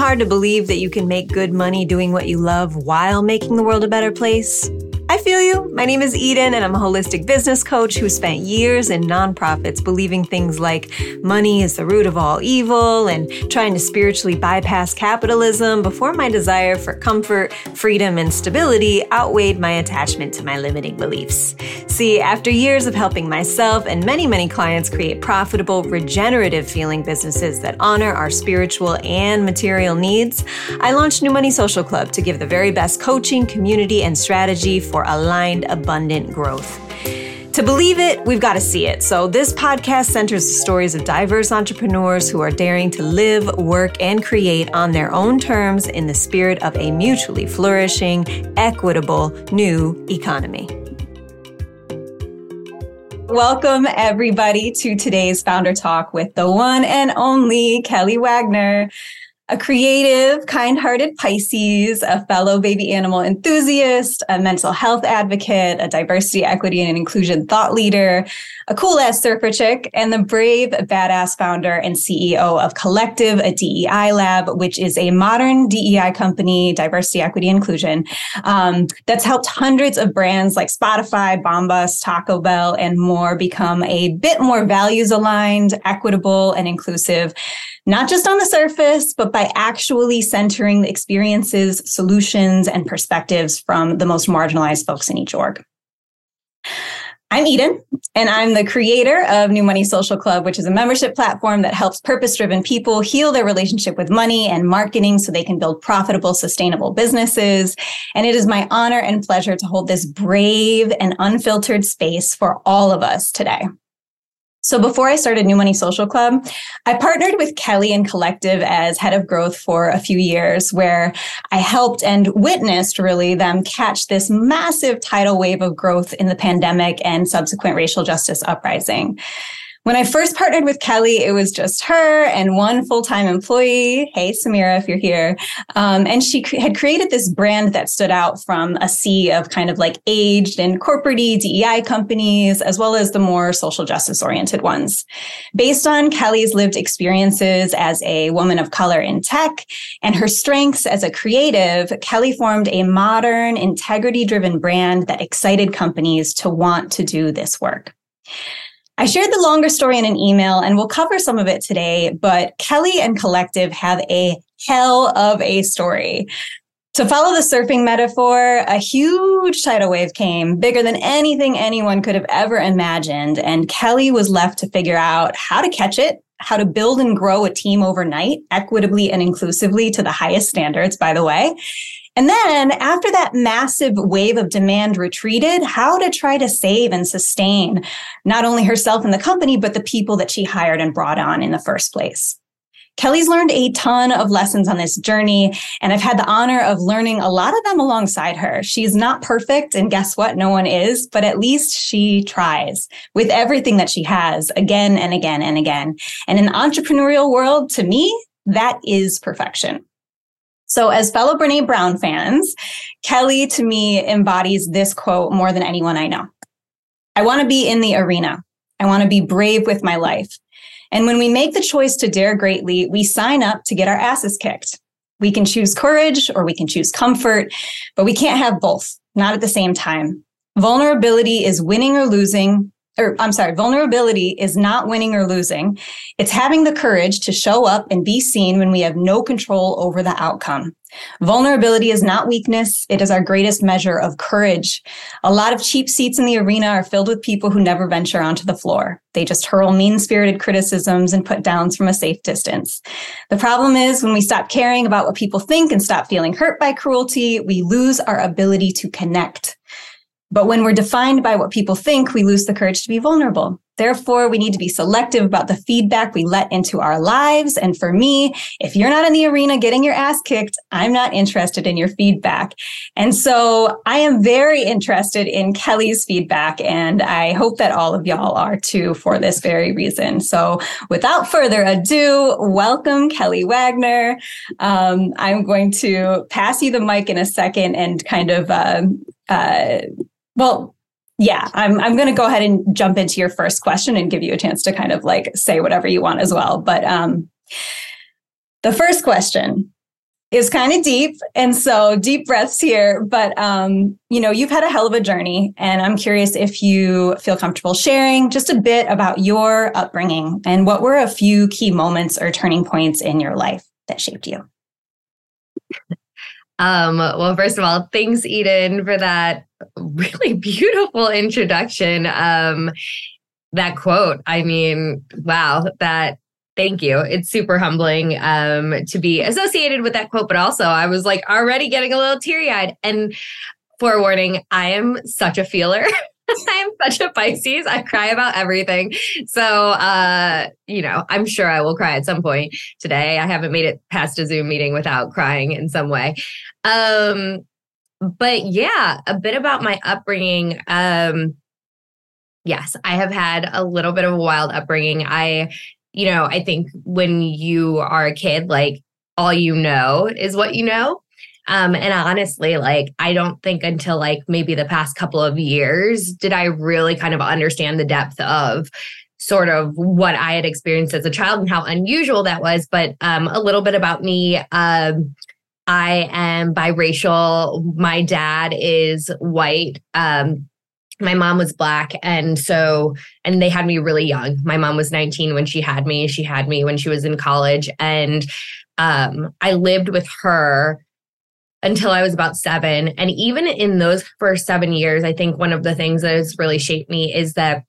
hard to believe that you can make good money doing what you love while making the world a better place? I feel you. My name is Eden, and I'm a holistic business coach who spent years in nonprofits believing things like money is the root of all evil and trying to spiritually bypass capitalism before my desire for comfort, freedom, and stability outweighed my attachment to my limiting beliefs. See, after years of helping myself and many, many clients create profitable, regenerative feeling businesses that honor our spiritual and material needs, I launched New Money Social Club to give the very best coaching, community, and strategy for for aligned, abundant growth. To believe it, we've got to see it. So, this podcast centers the stories of diverse entrepreneurs who are daring to live, work, and create on their own terms in the spirit of a mutually flourishing, equitable new economy. Welcome, everybody, to today's Founder Talk with the one and only Kellie Wagner a creative, kind hearted Pisces, a fellow baby animal enthusiast, a mental health advocate, a diversity, equity, and inclusion thought leader, a cool ass surfer chick, and the brave, badass founder and CEO of Collective, a DEI lab, which is a modern DEI company, diversity, equity, inclusion, um, that's helped hundreds of brands like Spotify, Bombas, Taco Bell, and more become a bit more values aligned, equitable, and inclusive not just on the surface, but by actually centering the experiences, solutions, and perspectives from the most marginalized folks in each org. I'm Eden, and I'm the creator of New Money Social Club, which is a membership platform that helps purpose driven people heal their relationship with money and marketing so they can build profitable, sustainable businesses. And it is my honor and pleasure to hold this brave and unfiltered space for all of us today. So before I started New Money Social Club, I partnered with Kellie and Collective as head of growth for a few years where I helped and witnessed really them catch this massive tidal wave of growth in the pandemic and subsequent racial justice uprising. When I first partnered with Kellie, it was just her and one full time employee. Hey, Samira, if you're here. Um, and she cr- had created this brand that stood out from a sea of kind of like aged and corporate DEI companies, as well as the more social justice oriented ones. Based on Kellie's lived experiences as a woman of color in tech and her strengths as a creative, Kellie formed a modern, integrity driven brand that excited companies to want to do this work. I shared the longer story in an email and we'll cover some of it today, but Kellie and Collective have a hell of a story. To follow the surfing metaphor, a huge tidal wave came, bigger than anything anyone could have ever imagined. And Kellie was left to figure out how to catch it, how to build and grow a team overnight, equitably and inclusively to the highest standards, by the way, and then after that massive wave of demand retreated, how to try to save and sustain not only herself and the company, but the people that she hired and brought on in the first place. Kellie's learned a ton of lessons on this journey, and I've had the honor of learning a lot of them alongside her. She's not perfect, and guess what? No one is, but at least she tries with everything that she has again and again and again. And in the entrepreneurial world, to me, that is perfection. So, as fellow Brene Brown fans, Kellie to me embodies this quote more than anyone I know. I want to be in the arena. I want to be brave with my life. And when we make the choice to dare greatly, we sign up to get our asses kicked. We can choose courage or we can choose comfort, but we can't have both, not at the same time. Vulnerability is winning or losing, or I'm sorry, vulnerability is not winning or losing. It's having the courage to show up and be seen when we have no control over the outcome. Vulnerability is not weakness. It is our greatest measure of courage. A lot of cheap seats in the arena are filled with people who never venture onto the floor. They just hurl mean spirited criticisms and put downs from a safe distance. The problem is when we stop caring about what people think and stop feeling hurt by cruelty, we lose our ability to connect. But when we're defined by what people think, we lose the courage to be vulnerable. Therefore, we need to be selective about the feedback we let into our lives. And for me, if you're not in the arena getting your ass kicked, I'm not interested in your feedback. And so I am very interested in Kellie's feedback. And I hope that all of y'all are too for this very reason. So without further ado, welcome Kellie Wagner. Um, I'm going to pass you the mic in a second and kind of, uh, uh, well, yeah, I'm I'm going to go ahead and jump into your first question and give you a chance to kind of like say whatever you want as well. But um, the first question is kind of deep. And so deep breaths here. But, um, you know, you've had a hell of a journey. And I'm curious if you feel comfortable sharing just a bit about your upbringing and what were a few key moments or turning points in your life that shaped you. Um, well, first of all, thanks, Eden, for that really beautiful introduction. Um, that quote, I mean, wow, that thank you. It's super humbling um, to be associated with that quote, but also I was like already getting a little teary eyed. And forewarning, I am such a feeler. I'm such a Pisces. I cry about everything. So, uh, you know, I'm sure I will cry at some point today. I haven't made it past a Zoom meeting without crying in some way. Um, but yeah, a bit about my upbringing. Um, yes, I have had a little bit of a wild upbringing. I, you know, I think when you are a kid, like all you know is what you know. Um, and honestly, like, I don't think until like maybe the past couple of years did I really kind of understand the depth of sort of what I had experienced as a child and how unusual that was. But um, a little bit about me. Um, I am biracial. My dad is white. Um, my mom was black and so and they had me really young my mom was 19 when she had me she had me when she was in college and um, i lived with her until I was about seven. And even in those first seven years, I think one of the things that has really shaped me is that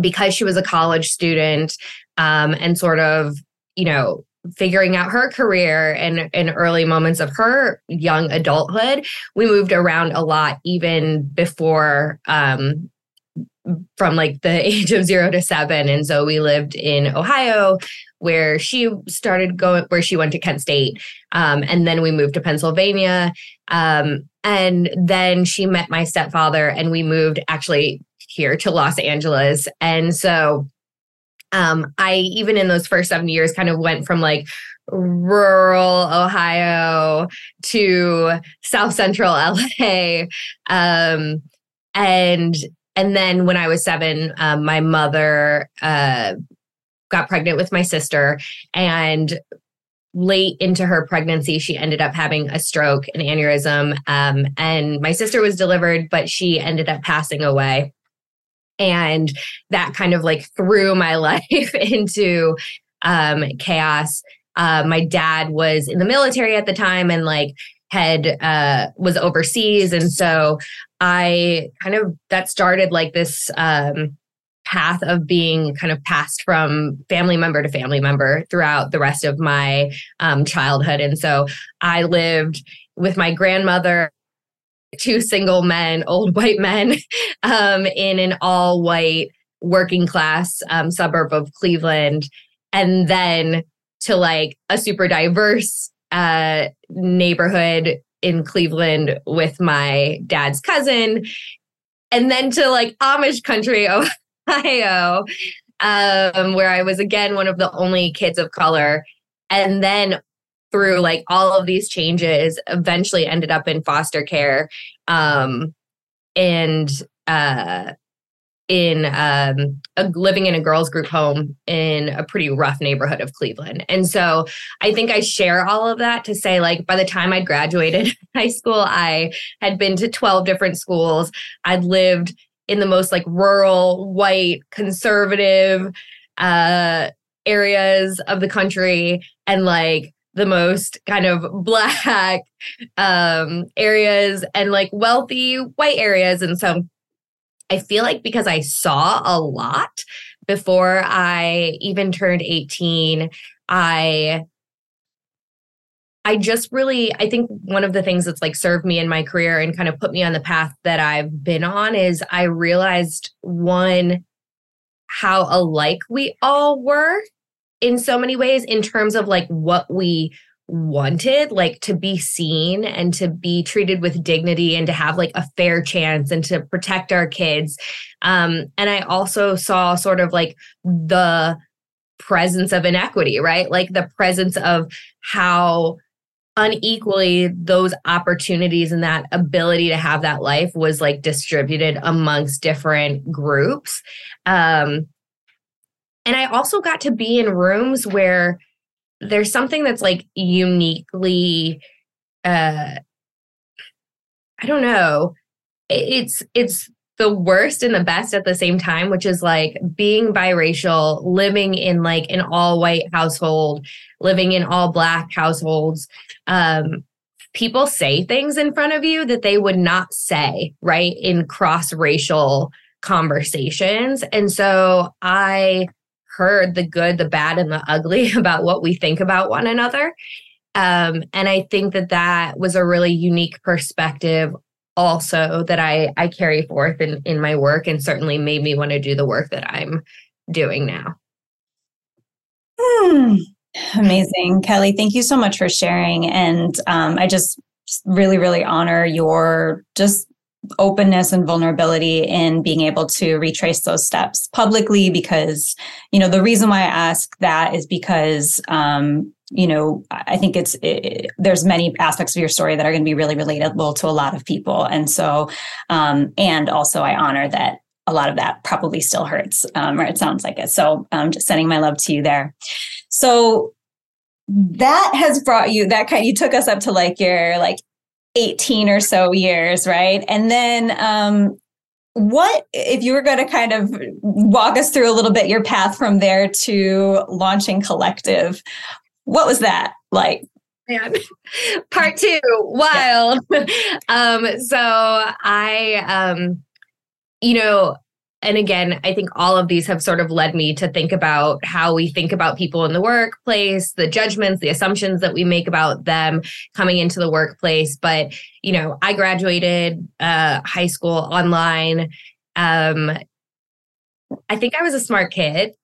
because she was a college student um, and sort of, you know, figuring out her career and in early moments of her young adulthood, we moved around a lot, even before um, from like the age of zero to seven. And so we lived in Ohio, where she started going, where she went to Kent State. Um, and then we moved to Pennsylvania. Um, and then she met my stepfather, and we moved actually here to Los Angeles. And so um, I, even in those first seven years, kind of went from like rural Ohio to South Central LA. Um, and and then when I was seven, um, my mother uh, got pregnant with my sister and late into her pregnancy she ended up having a stroke an aneurysm um, and my sister was delivered but she ended up passing away and that kind of like threw my life into um, chaos uh, my dad was in the military at the time and like had uh, was overseas and so i kind of that started like this um, path of being kind of passed from family member to family member throughout the rest of my um, childhood. And so I lived with my grandmother, two single men, old white men, um, in an all white working class um, suburb of Cleveland. And then to like a super diverse uh, neighborhood in Cleveland with my dad's cousin. And then to like Amish country, Ohio, um, where I was again one of the only kids of color. And then through like all of these changes, eventually ended up in foster care. Um, and uh, in um, a, living in a girls group home in a pretty rough neighborhood of Cleveland. And so I think I share all of that to say like by the time I graduated high school, I had been to 12 different schools. I'd lived in the most like rural, white, conservative uh, areas of the country and like the most kind of black um, areas and like wealthy white areas. And so I feel like because I saw a lot before I even turned 18, I I just really, I think one of the things that's like served me in my career and kind of put me on the path that I've been on is I realized one, how alike we all were in so many ways in terms of like what we wanted like to be seen and to be treated with dignity and to have like a fair chance and to protect our kids. Um and i also saw sort of like the presence of inequity right? Like the presence of how unequally those opportunities and that ability to have that life was like distributed amongst different groups. Um and i also got to be in rooms where there's something that's like uniquely uh I don't know. It's it's the worst and the best at the same time, which is like being biracial, living in like an all white household, living in all black households. Um, people say things in front of you that they would not say, right? In cross racial conversations. And so I heard the good, the bad, and the ugly about what we think about one another. Um, and I think that that was a really unique perspective also that I I carry forth in in my work and certainly made me want to do the work that I'm doing now. Hmm. Amazing, Kellie. Thank you so much for sharing, and um, I just really, really honor your just openness and vulnerability in being able to retrace those steps publicly because you know the reason why i ask that is because um, you know i think it's it, there's many aspects of your story that are going to be really relatable to a lot of people. And so um, and also i honor that a lot of that probably still hurts um, or it sounds like it. So i'm um, just sending my love to you there. So that has brought you that kind you took us up to like your like 18 or so years right and then um what if you were going to kind of walk us through a little bit your path from there to launching collective what was that like? Man. Part two, wild. Yeah. um, so I um, you know, and again, I think all of these have sort of led me to think about how we think about people in the workplace, the judgments, the assumptions that we make about them coming into the workplace. But, you know, I graduated uh, high school online. Um, I think I was a smart kid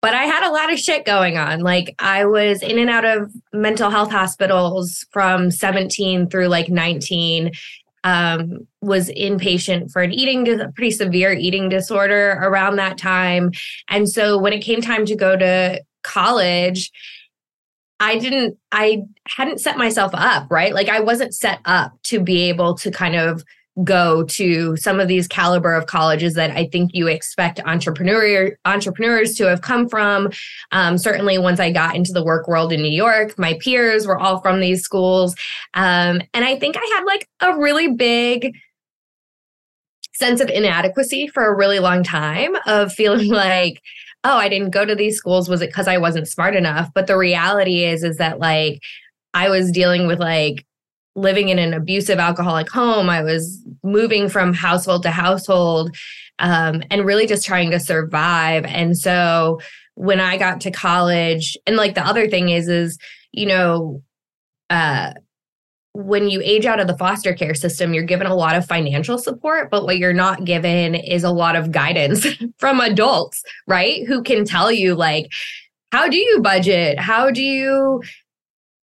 but I had a lot of shit going on. Like I was in and out of mental health hospitals from 17 through like 19. Um, was inpatient for an eating, pretty severe eating disorder around that time. And so when it came time to go to college, I didn't, I hadn't set myself up, right? Like I wasn't set up to be able to kind of go to some of these caliber of colleges that I think you expect entrepreneur entrepreneurs to have come from. Um, certainly, once I got into the work world in New York, my peers were all from these schools, um, and I think I had like a really big sense of inadequacy for a really long time of feeling like oh i didn't go to these schools was it because i wasn't smart enough but the reality is is that like i was dealing with like living in an abusive alcoholic home. I was moving from household to household um, and really just trying to survive. And so when I got to college, and like the other thing is, is, you know, uh, when you age out of the foster care system, you're given a lot of financial support, but what you're not given is a lot of guidance from adults, right? Who can tell you, like, how do you budget? How do you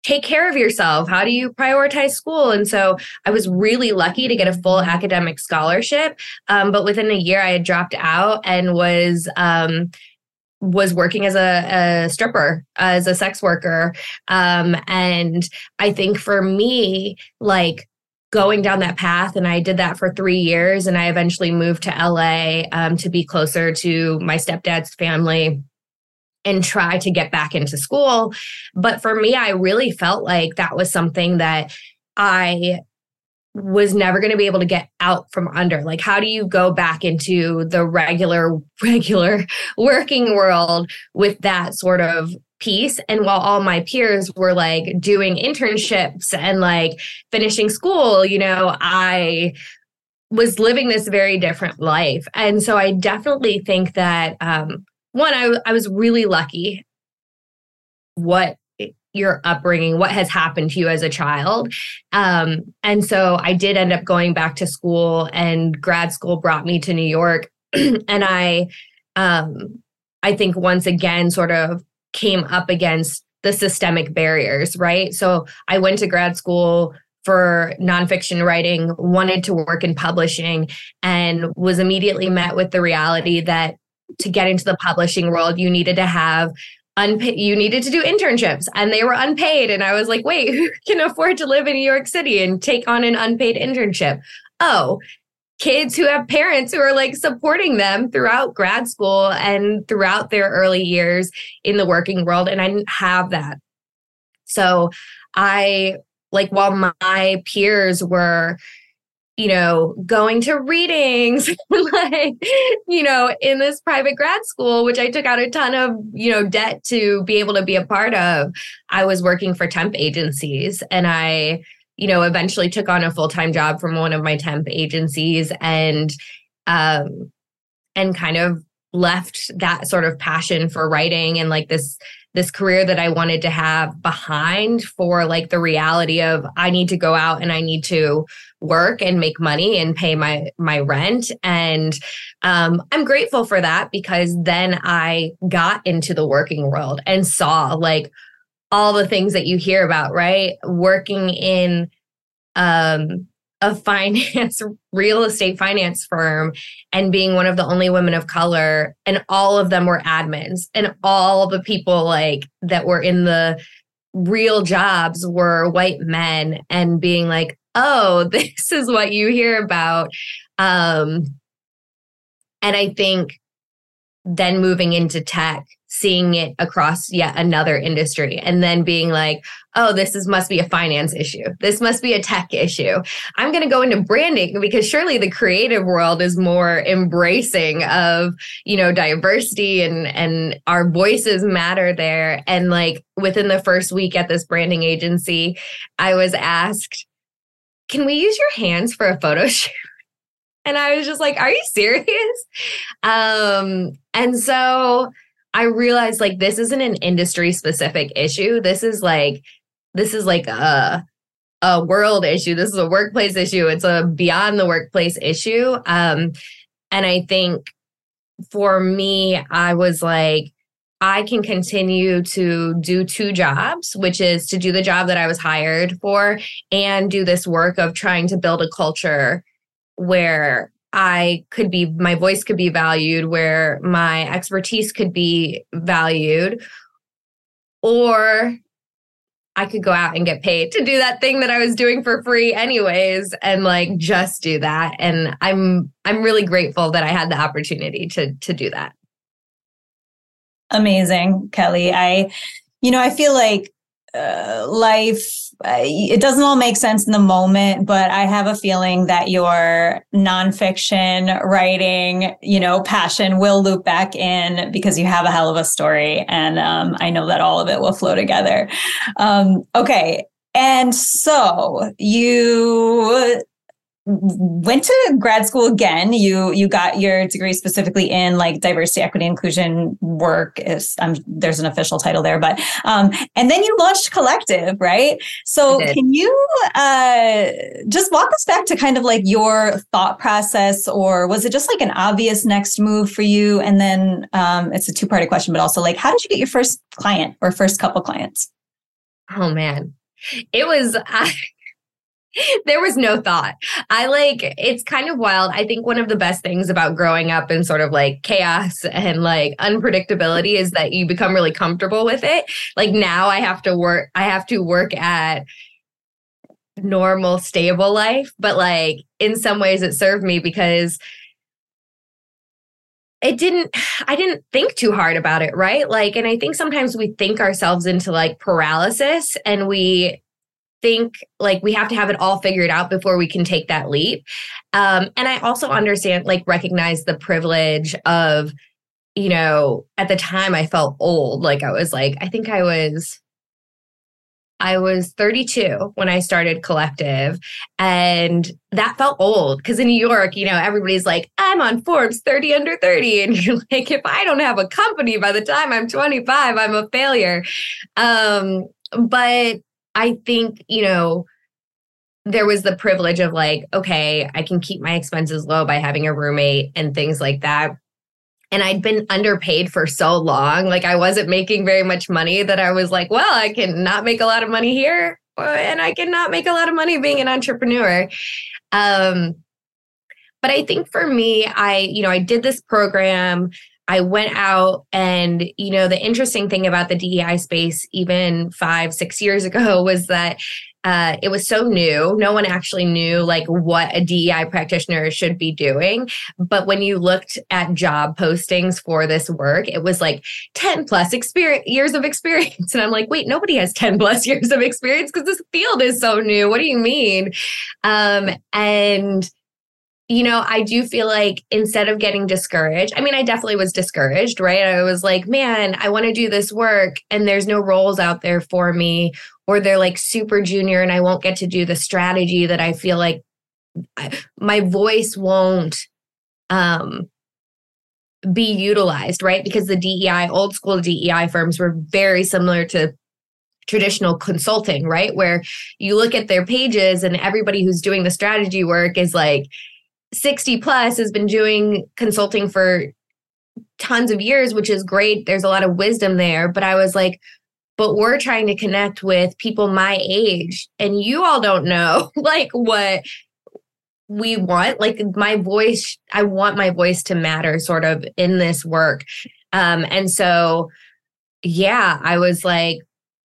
take care of yourself? How do you prioritize school? And so I was really lucky to get a full academic scholarship. Um, but within a year, I had dropped out and was. Um, was working as a, a, stripper, as a sex worker. Um, and I think for me, like going down that path, and I did that for three years, and I eventually moved to LA um, to be closer to my stepdad's family and try to get back into school. But for me, I really felt like that was something that I was never going to be able to get out from under. Like how do you go back into the regular regular working world with that sort of piece and while all my peers were like doing internships and like finishing school you know i was living this very different life. And so i definitely think that um one, I, I was really lucky what your upbringing, what has happened to you as a child. Um, and so I did end up going back to school, and grad school brought me to New York. and I, um, I think once again, sort of came up against the systemic barriers, right? So I went to grad school for nonfiction writing, wanted to work in publishing, and was immediately met with the reality that to get into the publishing world, you needed to have unpaid you needed to do internships and they were unpaid and i was like wait who can afford to live in new york city and take on an unpaid internship? Oh kids who have parents who are like supporting them throughout grad school and throughout their early years in the working world and i didn't have that. So I like while my peers were you know, going to readings, like, you know, in this private grad school, which I took out a ton of, you know, debt to be able to be a part of. I was working for temp agencies and I, you know, eventually took on a full time job from one of my temp agencies and, um, and kind of left that sort of passion for writing and like this this career that I wanted to have behind for like the reality of I need to go out and I need to work and make money and pay my my rent. And um, I'm grateful for that because then I got into the working world and saw like all the things that you hear about right? Working in um a finance real estate finance firm and being one of the only women of color and all of them were admins and all the people like that were in the real jobs were white men and being like oh this is what you hear about. Um and i think then moving into tech seeing it across yet another industry and then being like oh this is must be a finance issue. This must be a tech issue. I'm going to go into branding because surely the creative world is more embracing of you know diversity and and our voices matter there. And like within the first week at this branding agency i was asked can we use your hands for a photo shoot? And i was just like are you serious? Um and so I realized like this isn't an industry specific issue. This is like this is like a a world issue. This is a workplace issue. It's a beyond the workplace issue. Um, and I think for me, I was like, I can continue to do two jobs, which is to do the job that I was hired for and do this work of trying to build a culture where I could be, my voice could be valued, where my expertise could be valued, or I could go out and get paid to do that thing that I was doing for free anyways and like just do that and I'm I'm really grateful that I had the opportunity to to do that. Amazing, Kellie. I you know, I feel like uh, life it doesn't all make sense in the moment but i have a feeling that your nonfiction writing you know passion will loop back in because you have a hell of a story and um, i know that all of it will flow together. Um, okay and so you went to grad school again. You you got your degree specifically in like diversity equity inclusion work is um, there's an official title there but um, and then you launched collective right? So can you uh, just walk us back to kind of like your thought process or was it just like an obvious next move for you? And then um, it's a two-party question but also like how did you get your first client or first couple clients? Oh man. It was I, there was no thought. I like it's kind of wild. I think one of the best things about growing up in sort of like chaos and like unpredictability is that you become really comfortable with it. Like now I have to work I have to work at normal stable life, but like in some ways it served me because it didn't i didn't think too hard about it right like and i think sometimes we think ourselves into like paralysis and we think like we have to have it all figured out before we can take that leap. Um, and I also understand, like, recognize the privilege of, you know, at the time I felt old. Like, I was like, I think I was. I was 32 when I started Collective, and that felt old because in New York, you know, everybody's like, I'm on Forbes 30 under 30. And you're like, if I don't have a company by the time I'm 25, I'm a failure. Um, but I think, you know, there was the privilege of like, okay, I can keep my expenses low by having a roommate and things like that. And I'd been underpaid for so long. Like I wasn't making very much money that I was like, well, I can not make a lot of money here and I cannot make a lot of money being an entrepreneur. Um, but I think for me, I, you know, I did this program I went out and, you know, the interesting thing about the DEI space, even five, six years ago, was that uh, it was so new. No one actually knew like what a DEI practitioner should be doing. But when you looked at job postings for this work, it was like 10 plus experience, years of experience. And I'm like, wait, nobody has 10 plus years of experience because this field is so new. What do you mean? Um, and you know, I do feel like instead of getting discouraged, I mean, I definitely was discouraged, right? I was like, man, I want to do this work and there's no roles out there for me, or they're like super junior and I won't get to do the strategy that I feel like I, my voice won't um, be utilized, right? Because the DEI, old school DEI firms were very similar to traditional consulting, right? Where you look at their pages and everybody who's doing the strategy work is like, 60 plus has been doing consulting for tons of years, which is great. There's a lot of wisdom there. But I was like, but we're trying to connect with people my age, and you all don't know like what we want. Like my voice, I want my voice to matter sort of in this work. Um, and so, yeah, I was like,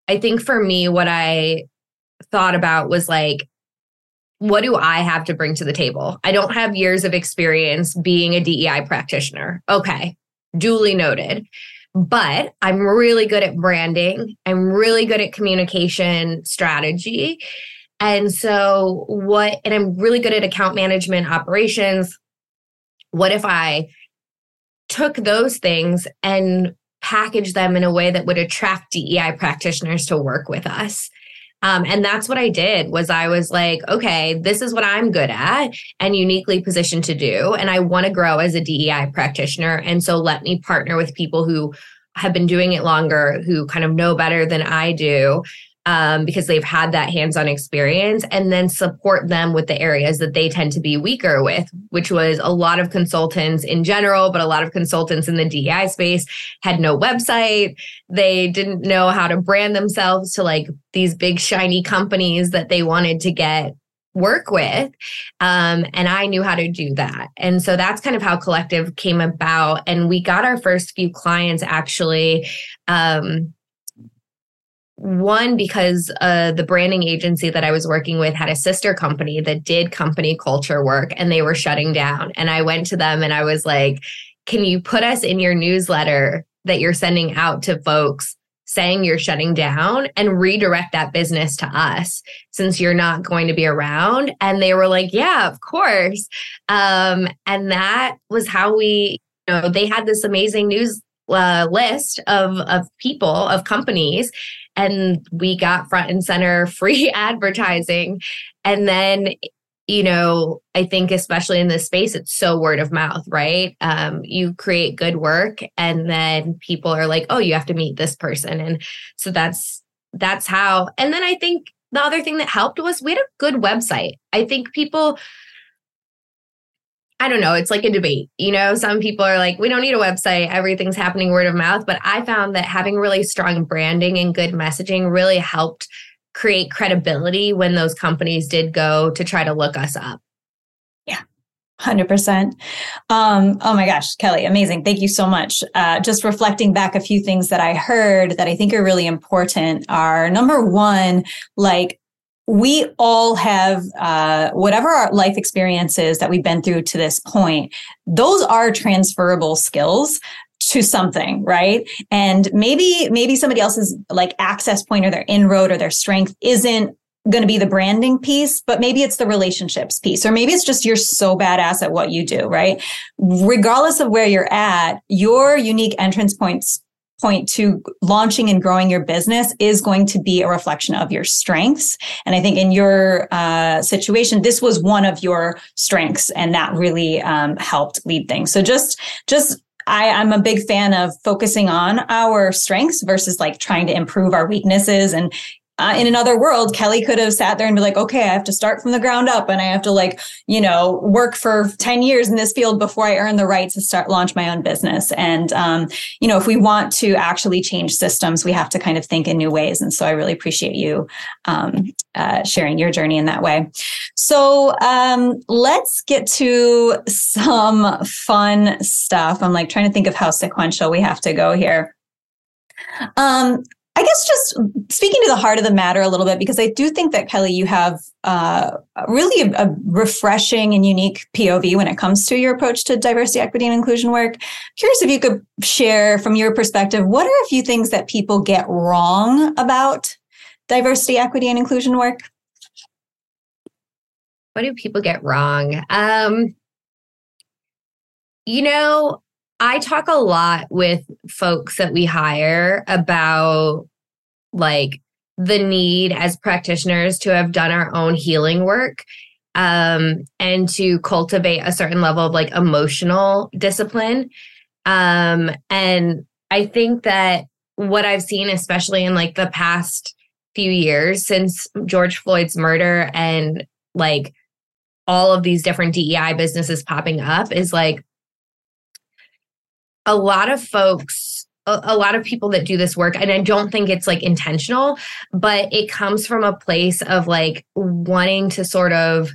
I think for me, what I thought about was like, what do I have to bring to the table? I don't have years of experience being a DEI practitioner. Okay, duly noted. But I'm really good at branding. I'm really good at communication strategy. And so, what, and I'm really good at account management operations. What if I took those things and packaged them in a way that would attract DEI practitioners to work with us? Um, and that's what I did was I was like, okay, this is what I'm good at and uniquely positioned to do. And I want to grow as a DEI practitioner. And so let me partner with people who have been doing it longer, who kind of know better than I do, um, because they've had that hands on experience and then support them with the areas that they tend to be weaker with, which was a lot of consultants in general, but a lot of consultants in the DEI space had no website. They didn't know how to brand themselves to like these big, shiny companies that they wanted to get work with. Um, and I knew how to do that. And so that's kind of how Collective came about. And we got our first few clients actually. Um, one because uh, the branding agency that i was working with had a sister company that did company culture work and they were shutting down. And i went to them and i was like can you put us in your newsletter that you're sending out to folks saying you're shutting down and redirect that business to us since you're not going to be around? And they were like yeah of course. Um, and that was how we you know they had this amazing news uh, list of of people of companies and we got front and center free advertising. And then you know i think especially in this space it's so word of mouth right? Um, you create good work and then people are like oh you have to meet this person. And so that's that's how. And then i think the other thing that helped was we had a good website. I think people I don't know, it's like a debate. You know, some people are like, we don't need a website, everything's happening word of mouth. But I found that having really strong branding and good messaging really helped create credibility when those companies did go to try to look us up. Yeah. 100%. Um, oh my gosh, Kellie, amazing. Thank you so much. Uh, just reflecting back a few things that I heard that I think are really important are number one, like we all have uh, whatever our life experiences that we've been through to this point those are transferable skills to something right and maybe maybe somebody else's like access point or their inroad or their strength isn't going to be the branding piece, but maybe it's the relationships piece, or maybe it's just you're so badass at what you do, right? Regardless of where you're at, your unique entrance points point to launching and growing your business is going to be a reflection of your strengths. And I think in your uh, situation, this was one of your strengths, and that really um, helped lead things. So just just I, I'm a big fan of focusing on our strengths versus like trying to improve our weaknesses and uh, in another world, Kellie could have sat there and be like, okay, I have to start from the ground up and I have to like, you know, work for 10 years in this field before I earn the right to start launch my own business. And, um, you know, if we want to actually change systems, we have to kind of think in new ways. And so I really appreciate you um, uh, sharing your journey in that way. So um, let's get to some fun stuff. I'm like trying to think of how sequential we have to go here. Um, I guess just speaking to the heart of the matter a little bit, because I do think that Kellie, you have uh, really a, a, refreshing and unique POV when it comes to your approach to diversity, equity, and inclusion work. Curious if you could share from your perspective, what are a few things that people get wrong about diversity, equity, and inclusion work? What do people get wrong? Um, you know, I talk a lot with folks that we hire about like the need as practitioners to have done our own healing work um, and to cultivate a certain level of like emotional discipline. Um, and I think that what I've seen, especially in like the past few years since George Floyd's murder and like all of these different DEI businesses popping up, is like a lot of folks a, lot of people that do this work and i don't think it's like intentional but it comes from a place of like wanting to sort of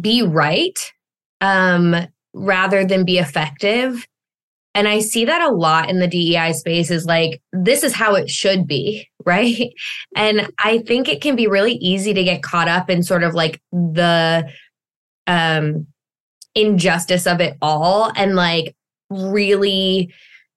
be right um rather than be effective and I see that a lot in the DEI space is like, this is how it should be, right? And I think it can be really easy to get caught up in sort of like the um injustice of it all and like really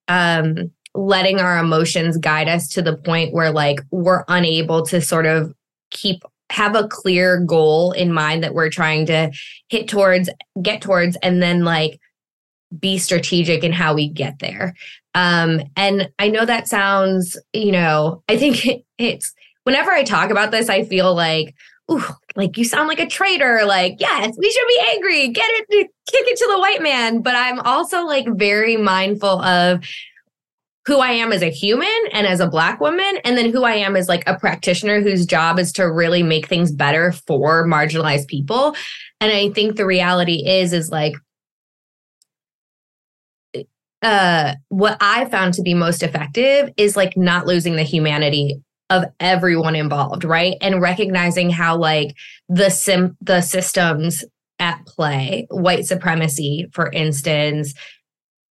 um letting our emotions guide us to the point where like we're unable to sort of keep have a clear goal in mind that we're trying to hit towards get towards and then like be strategic in how we get there. Um and i know that sounds you know i think it, it's whenever i talk about this i feel like ooh, like you sound like a traitor. Like, yes, we should be angry. Get it, kick it to the white man. But I'm also like very mindful of who I am as a human and as a black woman, and then who I am as like a practitioner whose job is to really make things better for marginalized people. And I think the reality is, is like, uh, what I found to be most effective is like not losing the humanity of everyone involved, right? And recognizing how like the sim the systems at play, white supremacy, for instance,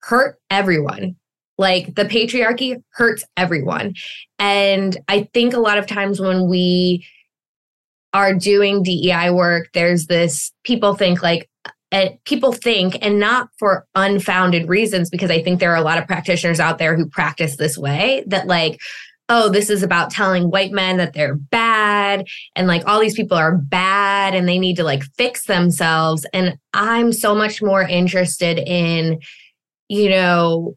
hurt everyone. Like the patriarchy hurts everyone. And I think a lot of times when we are doing DEI work, there's this people think like, uh, people think, and not for unfounded reasons, because I think there are a lot of practitioners out there who practice this way that, like, oh, this is about telling white men that they're bad and like all these people are bad and they need to like fix themselves. And I'm so much more interested in, you know,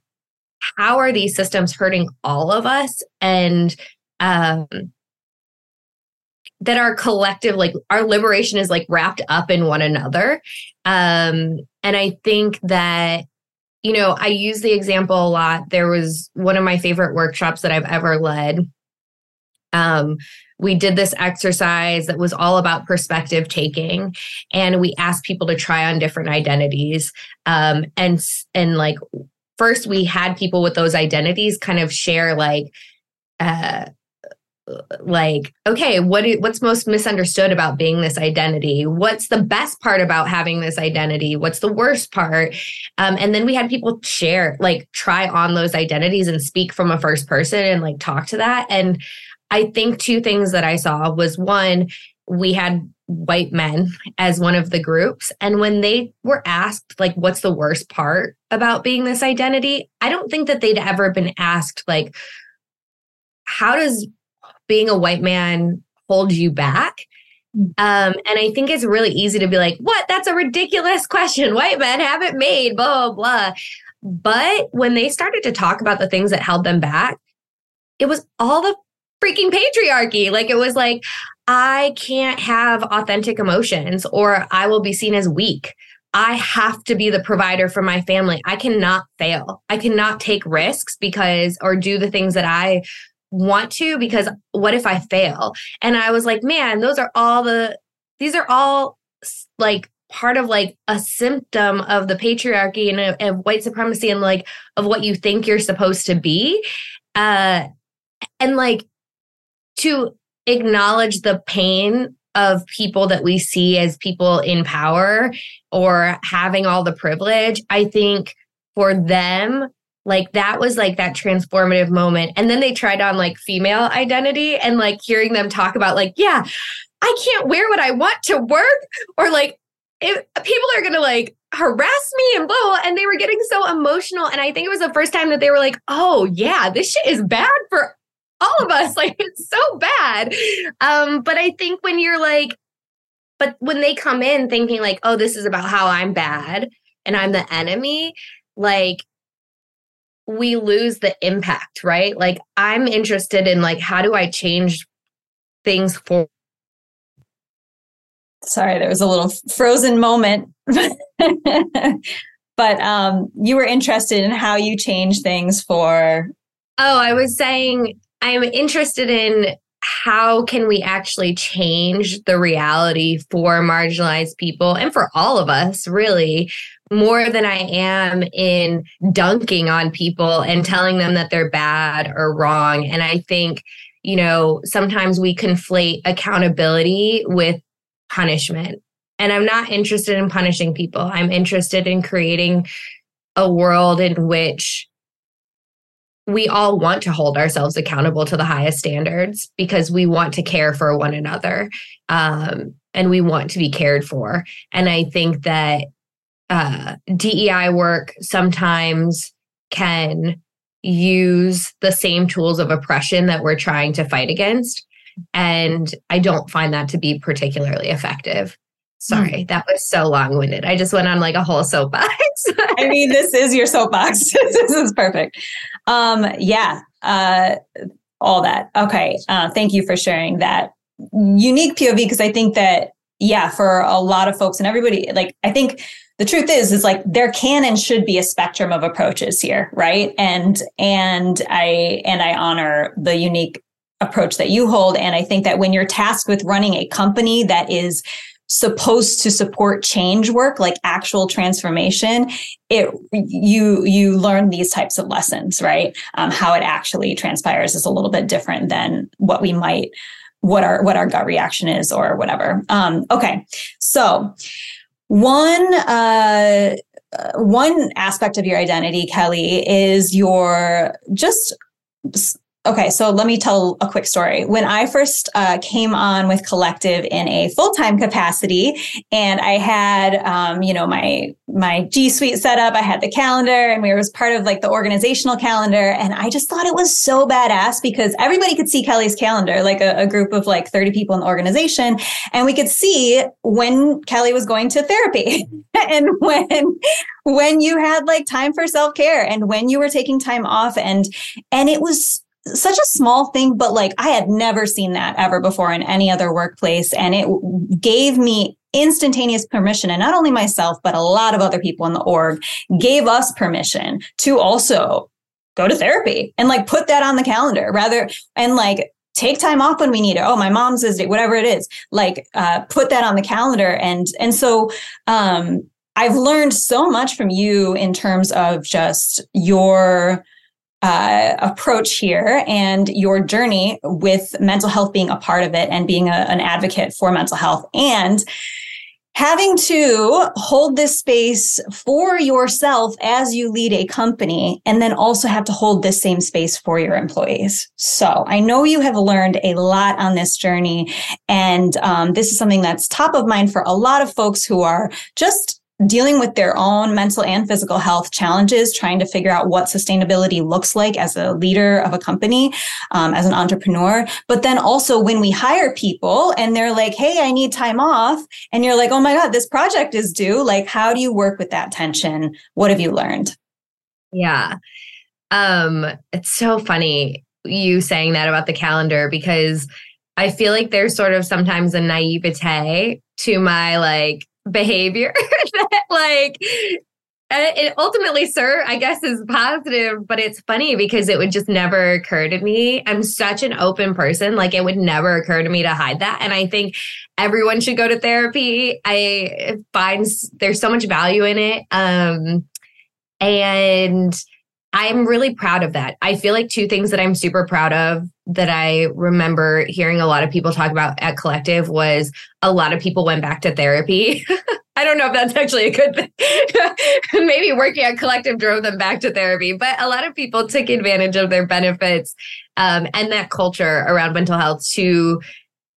how are these systems hurting all of us? And, um, that our collective like our liberation is like wrapped up in one another um and i think that you know, I use the example a lot. There was one of my favorite workshops that I've ever led. Um, we did this exercise that was all about perspective taking, and we asked people to try on different identities. Um, and and like first, we had people with those identities kind of share like uh, like okay what what's most misunderstood about being this identity? What's the best part about having this identity? What's the worst part? Um, and then we had people share like try on those identities and speak from a first person and like talk to that. And i think two things that i saw was one we had white men as one of the groups. And when they were asked like what's the worst part about being this identity? I don't think that they'd ever been asked like how does being a white man holds you back. Um, and I think it's really easy to be like, what? That's a ridiculous question. White men have it made, blah, blah, blah. But when they started to talk about the things that held them back, it was all the freaking patriarchy. Like it was like, I can't have authentic emotions or I will be seen as weak. I have to be the provider for my family. I cannot fail. I cannot take risks because, or do the things that I want to because what if I fail? And I was like, man, those are all the, these are all like part of like a symptom of the patriarchy and of, white supremacy and like of what you think you're supposed to be. Uh, and like to acknowledge the pain of people that we see as people in power or having all the privilege, I think for them, like that was like that transformative moment. And then they tried on like female identity and like hearing them talk about, like, yeah, I can't wear what I want to work, or like, people are gonna like harass me and blah, blah, and they were getting so emotional. And I think it was the first time that they were like, oh, yeah, this shit is bad for all of us. Like, it's so bad. Um, but I think when you're like, but when they come in thinking like, oh, this is about how I'm bad and I'm the enemy, like we lose the impact, right? Like I'm interested in like how do I change things for Sorry, there was a little frozen moment. but um you were interested in how you change things for Oh, I was saying I'm interested in how can we actually change the reality for marginalized people and for all of us really more than I am in dunking on people and telling them that they're bad or wrong. And I think, you know, sometimes we conflate accountability with punishment. And I'm not interested in punishing people. I'm interested in creating a world in which we all want to hold ourselves accountable to the highest standards because we want to care for one another um, and we want to be cared for. And I think that uh, DEI work sometimes can use the same tools of oppression that we're trying to fight against. And I don't find that to be particularly effective. Sorry, mm. that was so long winded. I just went on like a whole soapbox. I mean, this is your soapbox. this is perfect. Um, yeah, uh, all that. Okay. Uh, thank you for sharing that unique POV because I think that, yeah, for a lot of folks and everybody, like, I think the truth is is like there can and should be a spectrum of approaches here right? And and i and i honor the unique approach that you hold. And i think that when you're tasked with running a company that is supposed to support change work like actual transformation it you you learn these types of lessons right? Um, how it actually transpires is a little bit different than what we might what our what our gut reaction is or whatever. Um, okay. So one uh, one aspect of your identity, Kellie, is your just Okay, so let me tell a quick story. When I first uh, came on with Collective in a full time capacity, and I had, um, you know, my my G Suite set up, I had the calendar, and we was part of like the organizational calendar, and I just thought it was so badass because everybody could see Kellie's calendar, like a, a group of like thirty people in the organization, and we could see when Kellie was going to therapy and when when you had like time for self care and when you were taking time off, and and it was such a small thing, but like I had never seen that ever before in any other workplace. And it gave me instantaneous permission. And not only myself, but a lot of other people in the org gave us permission to also go to therapy and like put that on the calendar rather and like take time off when we need it. Oh, my mom's visit, whatever it is, like uh, put that on the calendar. And and so um, I've learned so much from you in terms of just your uh, approach here and your journey with mental health being a part of it and being a, an advocate for mental health and having to hold this space for yourself as you lead a company and then also have to hold this same space for your employees. So i know you have learned a lot on this journey and um, this is something that's top of mind for a lot of folks who are just dealing with their own mental and physical health challenges, trying to figure out what sustainability looks like as a leader of a company, um, as an entrepreneur. But then also when we hire people and they're like, Hey, I need time off. And you're like, Oh my God, this project is due. Like, how do you work with that tension? What have you learned? Yeah. Um, it's so funny you saying that about the calendar because I feel like there's sort of sometimes a naivete to my like behavior that like uh, it ultimately, sir, I guess is positive, but it's funny because it would just never occur to me. I'm such an open person. Like it would never occur to me to hide that. And I think everyone should go to therapy. I find there's so much value in it. Um, and I'm really proud of that. I feel like two things that I'm super proud of that I remember hearing a lot of people talk about at Collective was a lot of people went back to therapy. I don't know if that's actually a good thing. Maybe working at Collective drove them back to therapy, but a lot of people took advantage of their benefits um, and that culture around mental health to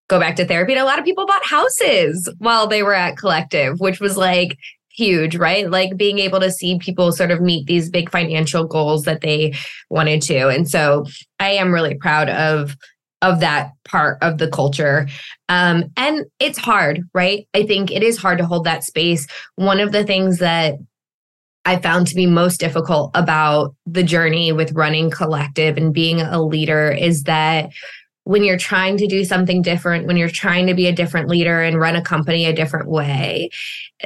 go back to therapy. And a lot of people bought houses while they were at Collective, which was like huge, right? Like being able to see people sort of meet these big financial goals that they wanted to. And so I am really proud of of that part of the culture. Um, and it's hard, right? I think it is hard to hold that space. One of the things that I found to be most difficult about the journey with running collective and being a leader is that when you're trying to do something different, when you're trying to be a different leader and run a company a different way,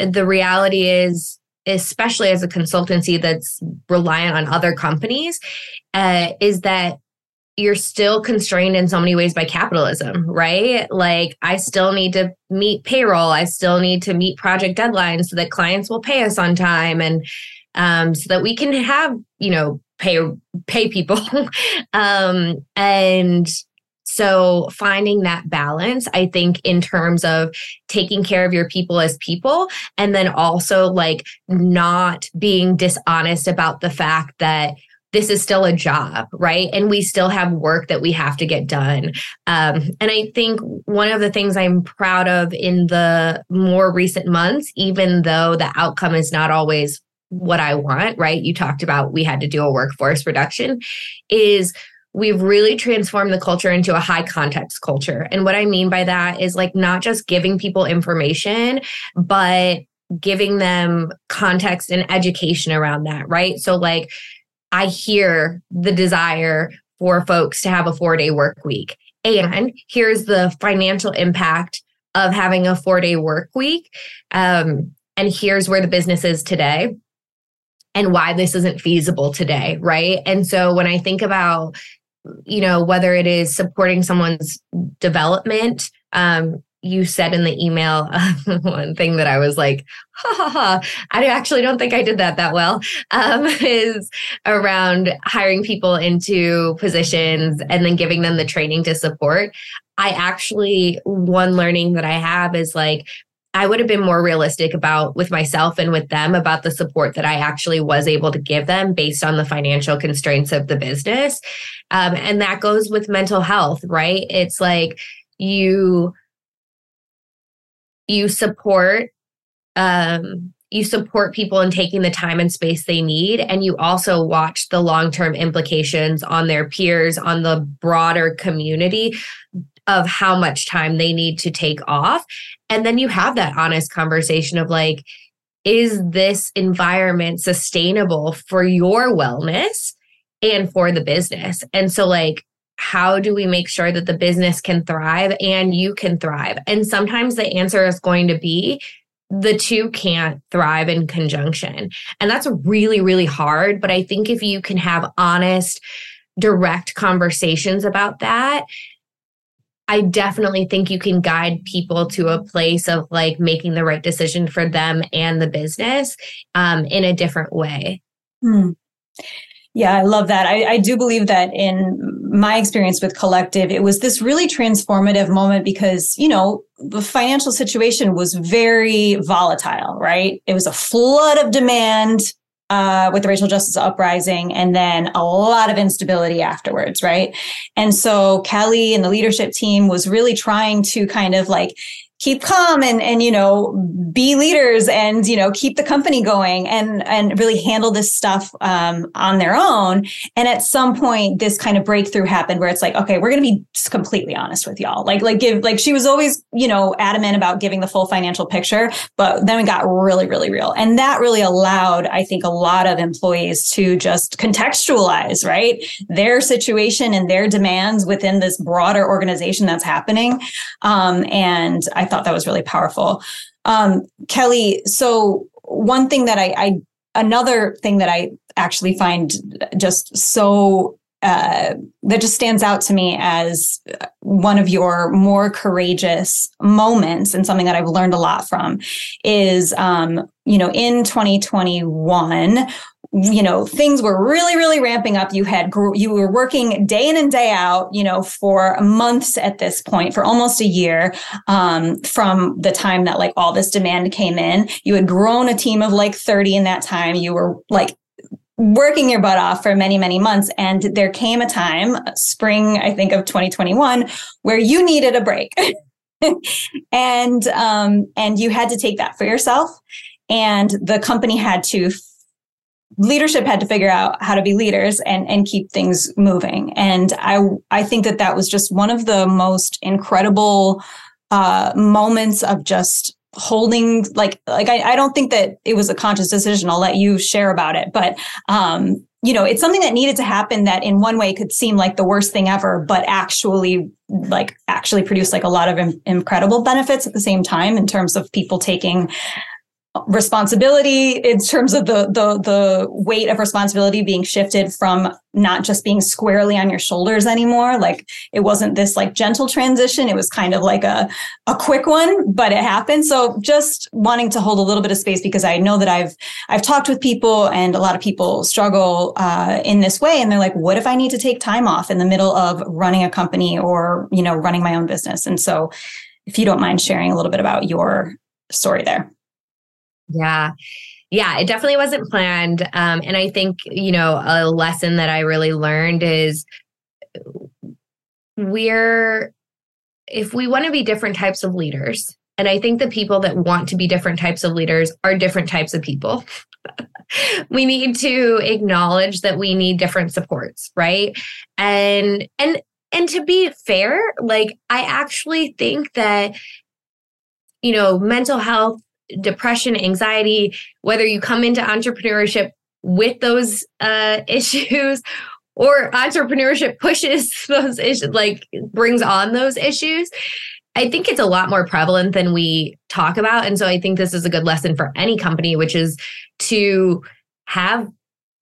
the reality is, especially as a consultancy that's reliant on other companies, uh, is that you're still constrained in so many ways by capitalism, right? Like, I still need to meet payroll. I still need to meet project deadlines so that clients will pay us on time and um, so that we can have, you know, pay pay people. um, and so finding that balance, I think, in terms of taking care of your people as people, and then also like not being dishonest about the fact that this is still a job, right? And we still have work that we have to get done. Um, and I think one of the things I'm proud of in the more recent months, even though the outcome is not always what I want, right? You talked about we had to do a workforce reduction, is we've really transformed the culture into a high context culture. And what I mean by that is like not just giving people information, but giving them context and education around that, right? So, like, I hear the desire for folks to have a four day work week. And here's the financial impact of having a four day work week. Um, and here's where the business is today and why this isn't feasible today. Right. And so when I think about you know, whether it is supporting someone's development. Um, you said in the email one thing that I was like, ha ha ha. I actually don't think I did that that well. Um, is around hiring people into positions and then giving them the training to support. I actually one learning that I have is like I would have been more realistic about with myself and with them about the support that I actually was able to give them based on the financial constraints of the business. Um, and that goes with mental health, right? It's like you you support um you support people in taking the time and space they need and you also watch the long-term implications on their peers on the broader community of how much time they need to take off. And then you have that honest conversation of like, is this environment sustainable for your wellness and for the business? And so, like, how do we make sure that the business can thrive and you can thrive? And sometimes the answer is going to be the two can't thrive in conjunction. And that's really, really hard. But I think if you can have honest, direct conversations about that, I definitely think you can guide people to a place of like making the right decision for them and the business um, in a different way. Hmm. Yeah, I love that. I, I, do believe that in my experience with Collective, it was this really transformative moment because, you know, the financial situation was very volatile, right? It was a flood of demand uh, with the racial justice uprising and then a lot of instability afterwards, right? And so Kellie and the leadership team was really trying to kind of like keep calm and and you know be leaders and you know keep the company going and and really handle this stuff um, on their own. And at some point this kind of breakthrough happened where it's like okay we're going to be completely honest with y'all. Like like give like she was always you know adamant about giving the full financial picture but then it got really really real. And that really allowed i think a lot of employees to just contextualize right their situation and their demands within this broader organization that's happening. Um, and i thought that was really powerful. Um, Kellie, so one thing that I, I another thing that I actually find just so uh, that just stands out to me as one of your more courageous moments and something that I've learned a lot from is, um, you know, in 2021, you know things were really really ramping up you had you were working day in and day out you know for months at this point for almost a year um, from the time that like all this demand came in you had grown a team of like 30 in that time you were like working your butt off for many, many months. And there came a time, spring, I think of 2021, where you needed a break. and um, and you had to take that for yourself. And the company had to leadership had to figure out how to be leaders and and keep things moving. And I I think that that was just one of the most incredible uh, moments of just holding like like I, I don't think that it was a conscious decision i'll let you share about it but um you know it's something that needed to happen that in one way could seem like the worst thing ever but actually like actually produce like a lot of Im- incredible benefits at the same time in terms of people taking responsibility in terms of the the the weight of responsibility being shifted from not just being squarely on your shoulders anymore. Like it wasn't this like gentle transition. It was kind of like a a quick one but it happened. So just wanting to hold a little bit of space because i know that i've i've talked with people and a lot of people struggle uh, in this way. And they're like what if i need to take time off in the middle of running a company or you know running my own business? And so if you don't mind sharing a little bit about your story there yeah. Yeah, it definitely wasn't planned. Um, and I think, you know, a lesson that I really learned is we're, if we want to be different types of leaders, and I think the people that want to be different types of leaders are different types of people. we need to acknowledge that we need different supports, right? And, and, and to be fair, like I actually think that, you know, mental health depression, anxiety, whether you come into entrepreneurship with those uh, issues or entrepreneurship pushes those issues, like brings on those issues. I think it's a lot more prevalent than we talk about. And so I think this is a good lesson for any company, which is to have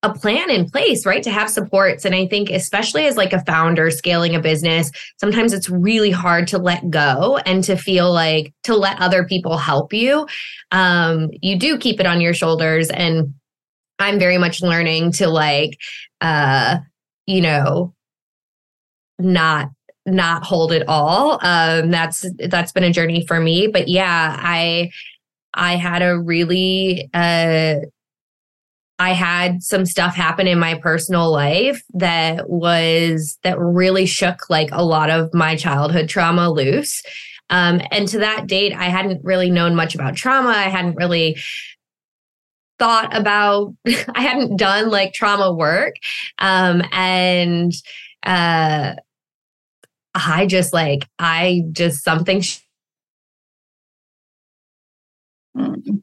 a plan in place, right? To have supports. And I think, especially as like a founder scaling a business, sometimes it's really hard to let go and to feel like to let other people help you. Um, you do keep it on your shoulders. And I'm very much learning to like, uh, you know, not not hold it all um that's that's been a journey for me but yeah i i had a really uh I had some stuff happen in my personal life that was that really shook like a lot of my childhood trauma loose. Um, and to that date, I hadn't really known much about trauma. I hadn't really thought about, I hadn't done like trauma work. Um, and uh, I just like, I just something. Sh- mm.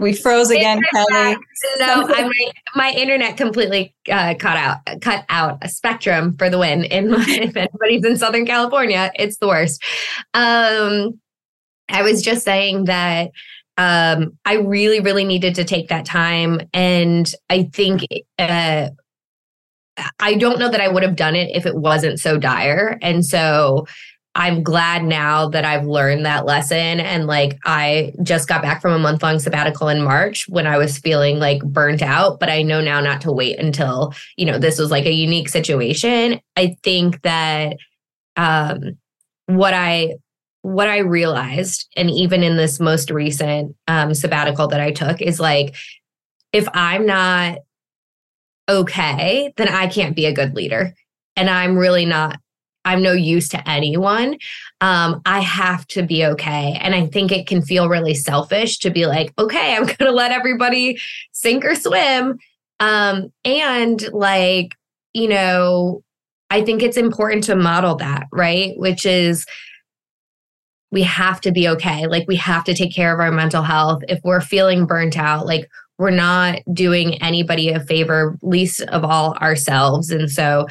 We froze again, Kellie. No, I, my, my internet completely uh, cut out. Cut out a spectrum for the win. In my, if anybody's in Southern California, it's the worst. Um, I was just saying that um, I really, really needed to take that time, and I think uh, I don't know that I would have done it if it wasn't so dire. And so I'm glad now that I've learned that lesson. And like, I just got back from a month long sabbatical in March when I was feeling like burnt out, but I know now not to wait until, you know, this was like a unique situation. I think that, um, what I, what I realized, and even in this most recent um, sabbatical that I took, is like, if I'm not okay, then I can't be a good leader. And I'm really not I'm no use to anyone. Um, I have to be okay. And I think it can feel really selfish to be like, okay, I'm going to let everybody sink or swim. Um, and like, you know, I think it's important to model that, right? Which is, we have to be okay. Like, we have to take care of our mental health. If we're feeling burnt out, like, we're not doing anybody a favor, least of all ourselves. And so,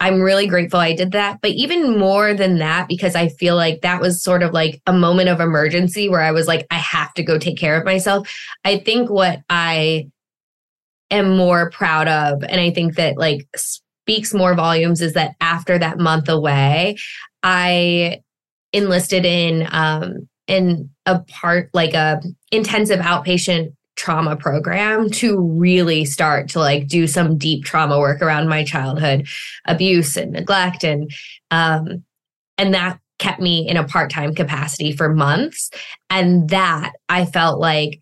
I'm really grateful I did that. But even more than that, because I feel like that was sort of like a moment of emergency where I was like, I have to go take care of myself. I think what I am more proud of, and I think that like speaks more volumes, is that after that month away, I enlisted in um in a part like a intensive outpatient trauma program to really start to like do some deep trauma work around my childhood abuse and neglect and um and that kept me in a part-time capacity for months. And that i felt like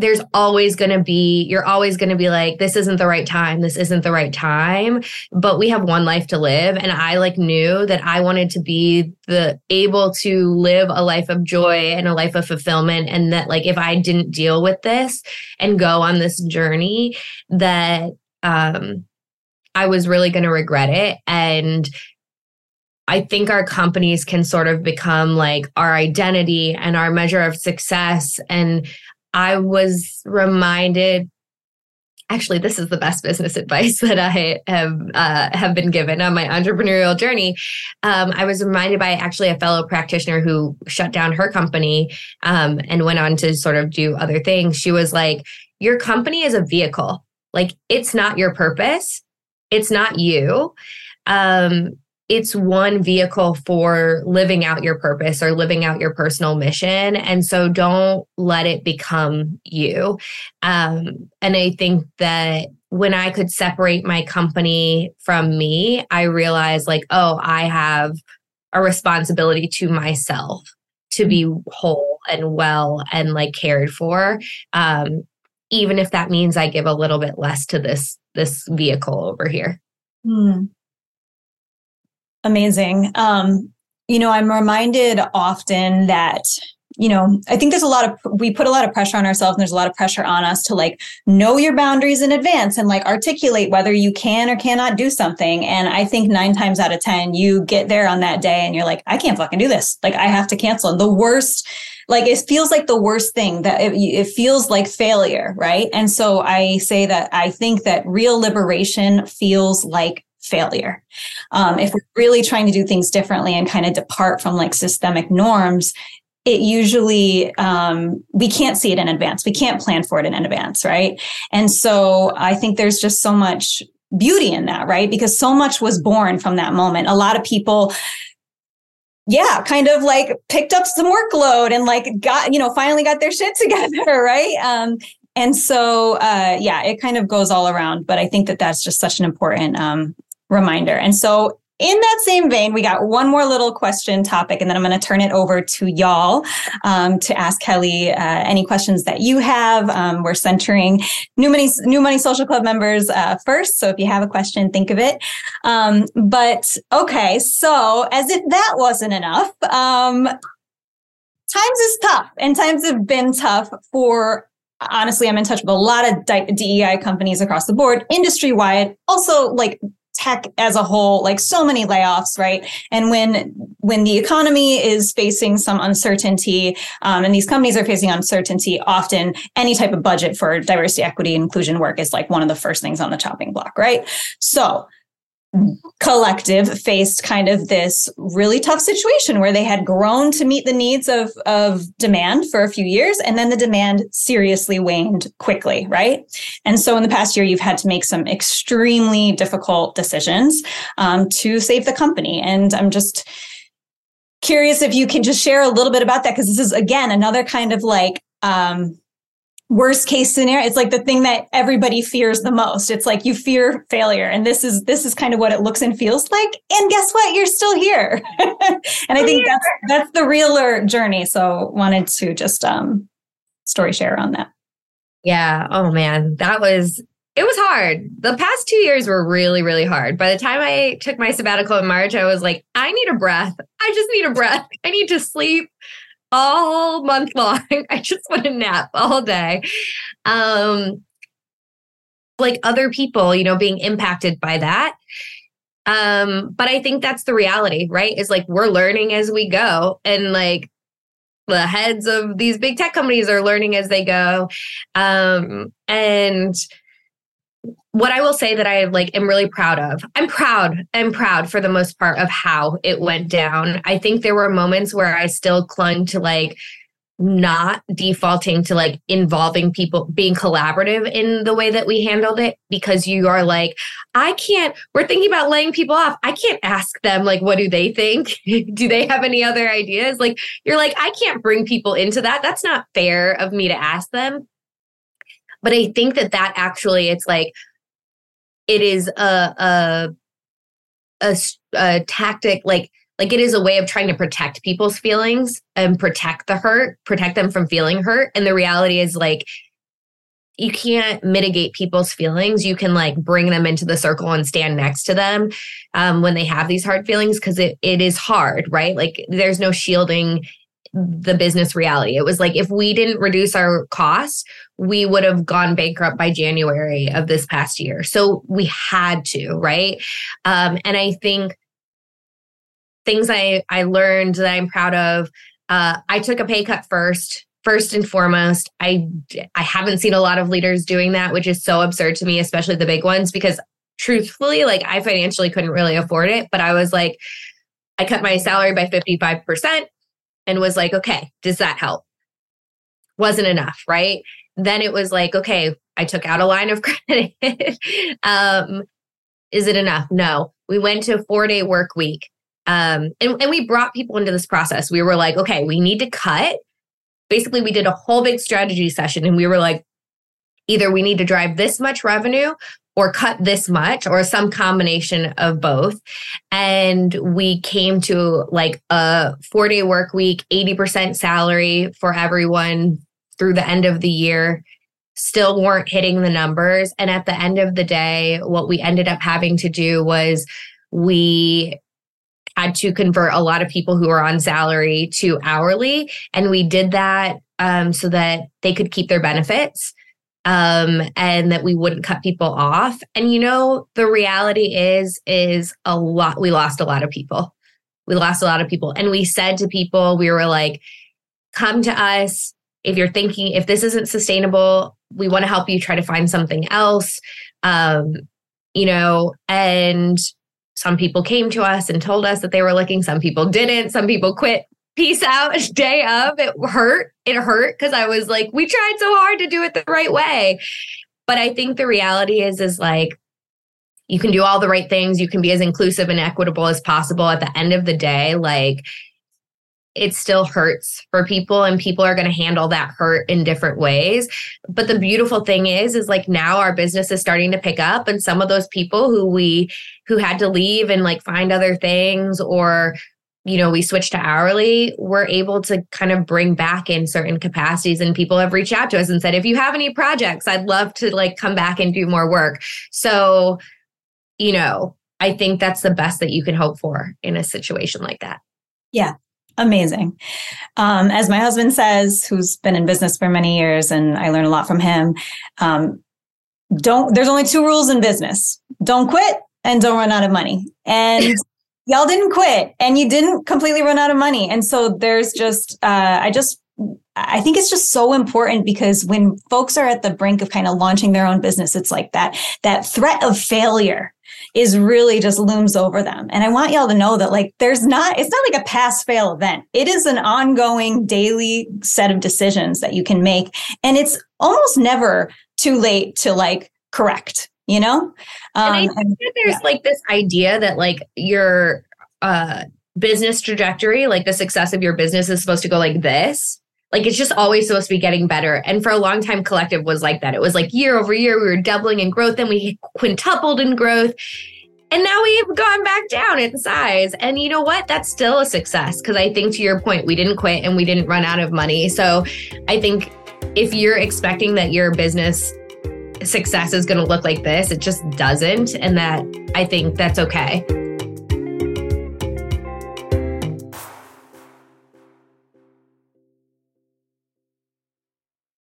there's always going to be you're always going to be like this isn't the right time this isn't the right time but we have one life to live and i like knew that i wanted to be the able to live a life of joy and a life of fulfillment and that like if i didn't deal with this and go on this journey that um i was really going to regret it and I think our companies can sort of become like our identity and our measure of success. And I was reminded actually this is the best business advice that i have uh, have been given on my entrepreneurial journey. Um, i was reminded by actually a fellow practitioner who shut down her company um, and went on to sort of do other things. She was like your company is a vehicle. Like it's not your purpose. It's not you. Um, it's one vehicle for living out your purpose or living out your personal mission. And so don't let it become you. Um, and I think that when I could separate my company from me, I realized like, oh, I have a responsibility to myself to be whole and well and like cared for. Um, even if that means I give a little bit less to this this vehicle over here. Hmm. Amazing. Um, you know, I'm reminded often that you know, I think there's a lot of, we put a lot of pressure on ourselves and there's a lot of pressure on us to like know your boundaries in advance and like articulate whether you can or cannot do something. And I think nine times out of 10, you get there on that day and you're like, I can't fucking do this. Like I have to cancel. And the worst, like it feels like the worst thing that it, it feels like failure. Right. And so I say that I think that real liberation feels like failure. Um, if we're really trying to do things differently and kind of depart from like systemic norms, it usually um, we can't see it in advance. We can't plan for it in advance, right? And so I think there's just so much beauty in that, right? Because so much was born from that moment. A lot of people yeah, kind of like picked up some workload and like got, you know, finally got their shit together, right? Um, and so, uh, yeah, it kind of goes all around. But I think that that's just such an important um, reminder. And so in that same vein, we got one more little question topic, and then I'm going to turn it over to y'all um, to ask Kellie uh, any questions that you have. Um, we're centering New Money New Money Social Club members uh, first, so if you have a question, think of it. Um, but okay, so as if that wasn't enough, um, times is tough, and times have been tough for honestly, I'm in touch with a lot of DEI companies across the board, industry wide, also like tech as a whole like so many layoffs right? And when when the economy is facing some uncertainty um, and these companies are facing uncertainty often any type of budget for diversity equity inclusion work is like one of the first things on the chopping block right? So collective faced kind of this really tough situation where they had grown to meet the needs of, of demand for a few years and then the demand seriously waned quickly right? And so in the past year you've had to make some extremely difficult decisions um, to save the company. And i'm just curious if you can just share a little bit about that because this is again another kind of like um, worst case scenario it's like the thing that everybody fears the most. It's like you fear failure and this is this is kind of what it looks and feels like and guess what? You're still here. And i think that's that's the realer journey. So wanted to just um story share on that. Yeah. Oh man. That was it was hard. The past two years were really really hard. By the time i took my sabbatical in march i was like i need a breath. I just need a breath. I need to sleep all month long. I just want to nap all day. Um, like other people, you know, being impacted by that. Um, but I think that's the reality, right? Is like we're learning as we go. And like the heads of these big tech companies are learning as they go. Um, and what I will say that I like am really proud of. I'm proud. I'm proud for the most part of how it went down. I think there were moments where I still clung to like not defaulting to like involving people being collaborative in the way that we handled it because you are like i can't we're thinking about laying people off i can't ask them like what do they think do they have any other ideas like you're like i can't bring people into that that's not fair of me to ask them but i think that that actually it's like it is a a a, a tactic like like it is a way of trying to protect people's feelings and protect the hurt protect them from feeling hurt. And the reality is like you can't mitigate people's feelings. You can like bring them into the circle and stand next to them um, when they have these hard feelings because it, it is hard right? Like there's no shielding the business reality. It was like if we didn't reduce our costs we would have gone bankrupt by january of this past year so we had to right um, and i think things I, I learned that I'm proud of. Uh, I took a pay cut first, first and foremost. I, I haven't seen a lot of leaders doing that, which is so absurd to me, especially the big ones, because truthfully, like I financially couldn't really afford it. But I was like, I cut my salary by 55% and was like, okay, does that help? Wasn't enough, right? Then it was like, okay, I took out a line of credit. um, is it enough? No. We went to a four day work week. Um, and, and we brought people into this process. We were like, okay, we need to cut. Basically, we did a whole big strategy session and we were like, either we need to drive this much revenue or cut this much or some combination of both. And we came to like a four day work week, 80% salary for everyone through the end of the year. Still weren't hitting the numbers. And at the end of the day, what we ended up having to do was we had to convert a lot of people who were on salary to hourly. And we did that um, so that they could keep their benefits um, and that we wouldn't cut people off. And you know, the reality is, is a lot, we lost a lot of people. We lost a lot of people. And we said to people, we were like, come to us. If you're thinking, if this isn't sustainable, we want to help you try to find something else. Um, you know, and some people came to us and told us that they were looking. Some people didn't. Some people quit. Peace out. Day of it hurt. It hurt because I was like, we tried so hard to do it the right way. But I think the reality is, is like, you can do all the right things. You can be as inclusive and equitable as possible. At the end of the day, like it still hurts for people and people are going to handle that hurt in different ways. But the beautiful thing is is like now our business is starting to pick up and some of those people who we who had to leave and like find other things or you know we switched to hourly we're able to kind of bring back in certain capacities and people have reached out to us and said if you have any projects i'd love to like come back and do more work. So you know i think that's the best that you can hope for in a situation like that. Yeah amazing. Um, as my husband says, who's been in business for many years, and I learn a lot from him. Um, don't. There's only two rules in business: don't quit and don't run out of money. And y'all didn't quit, and you didn't completely run out of money. And so there's just, uh, I just I think it's just so important because when folks are at the brink of kind of launching their own business, it's like that that threat of failure is really just looms over them. And I want y'all to know that like there's not, it's not like a pass fail event. It is an ongoing daily set of decisions that you can make. And it's almost never too late to like correct, you know? Um, and I um, think that there's yeah. like this idea that like your uh business trajectory, like the success of your business is supposed to go like this like it's just always supposed to be getting better. And for a long time, collective was like that. It was like year over year, we were doubling in growth, then we quintupled in growth. And now we've gone back down in size. And you know what? That's still a success. Cause I think to your point, we didn't quit and we didn't run out of money. So I think if you're expecting that your business success is going to look like this, it just doesn't. And that I think that's okay.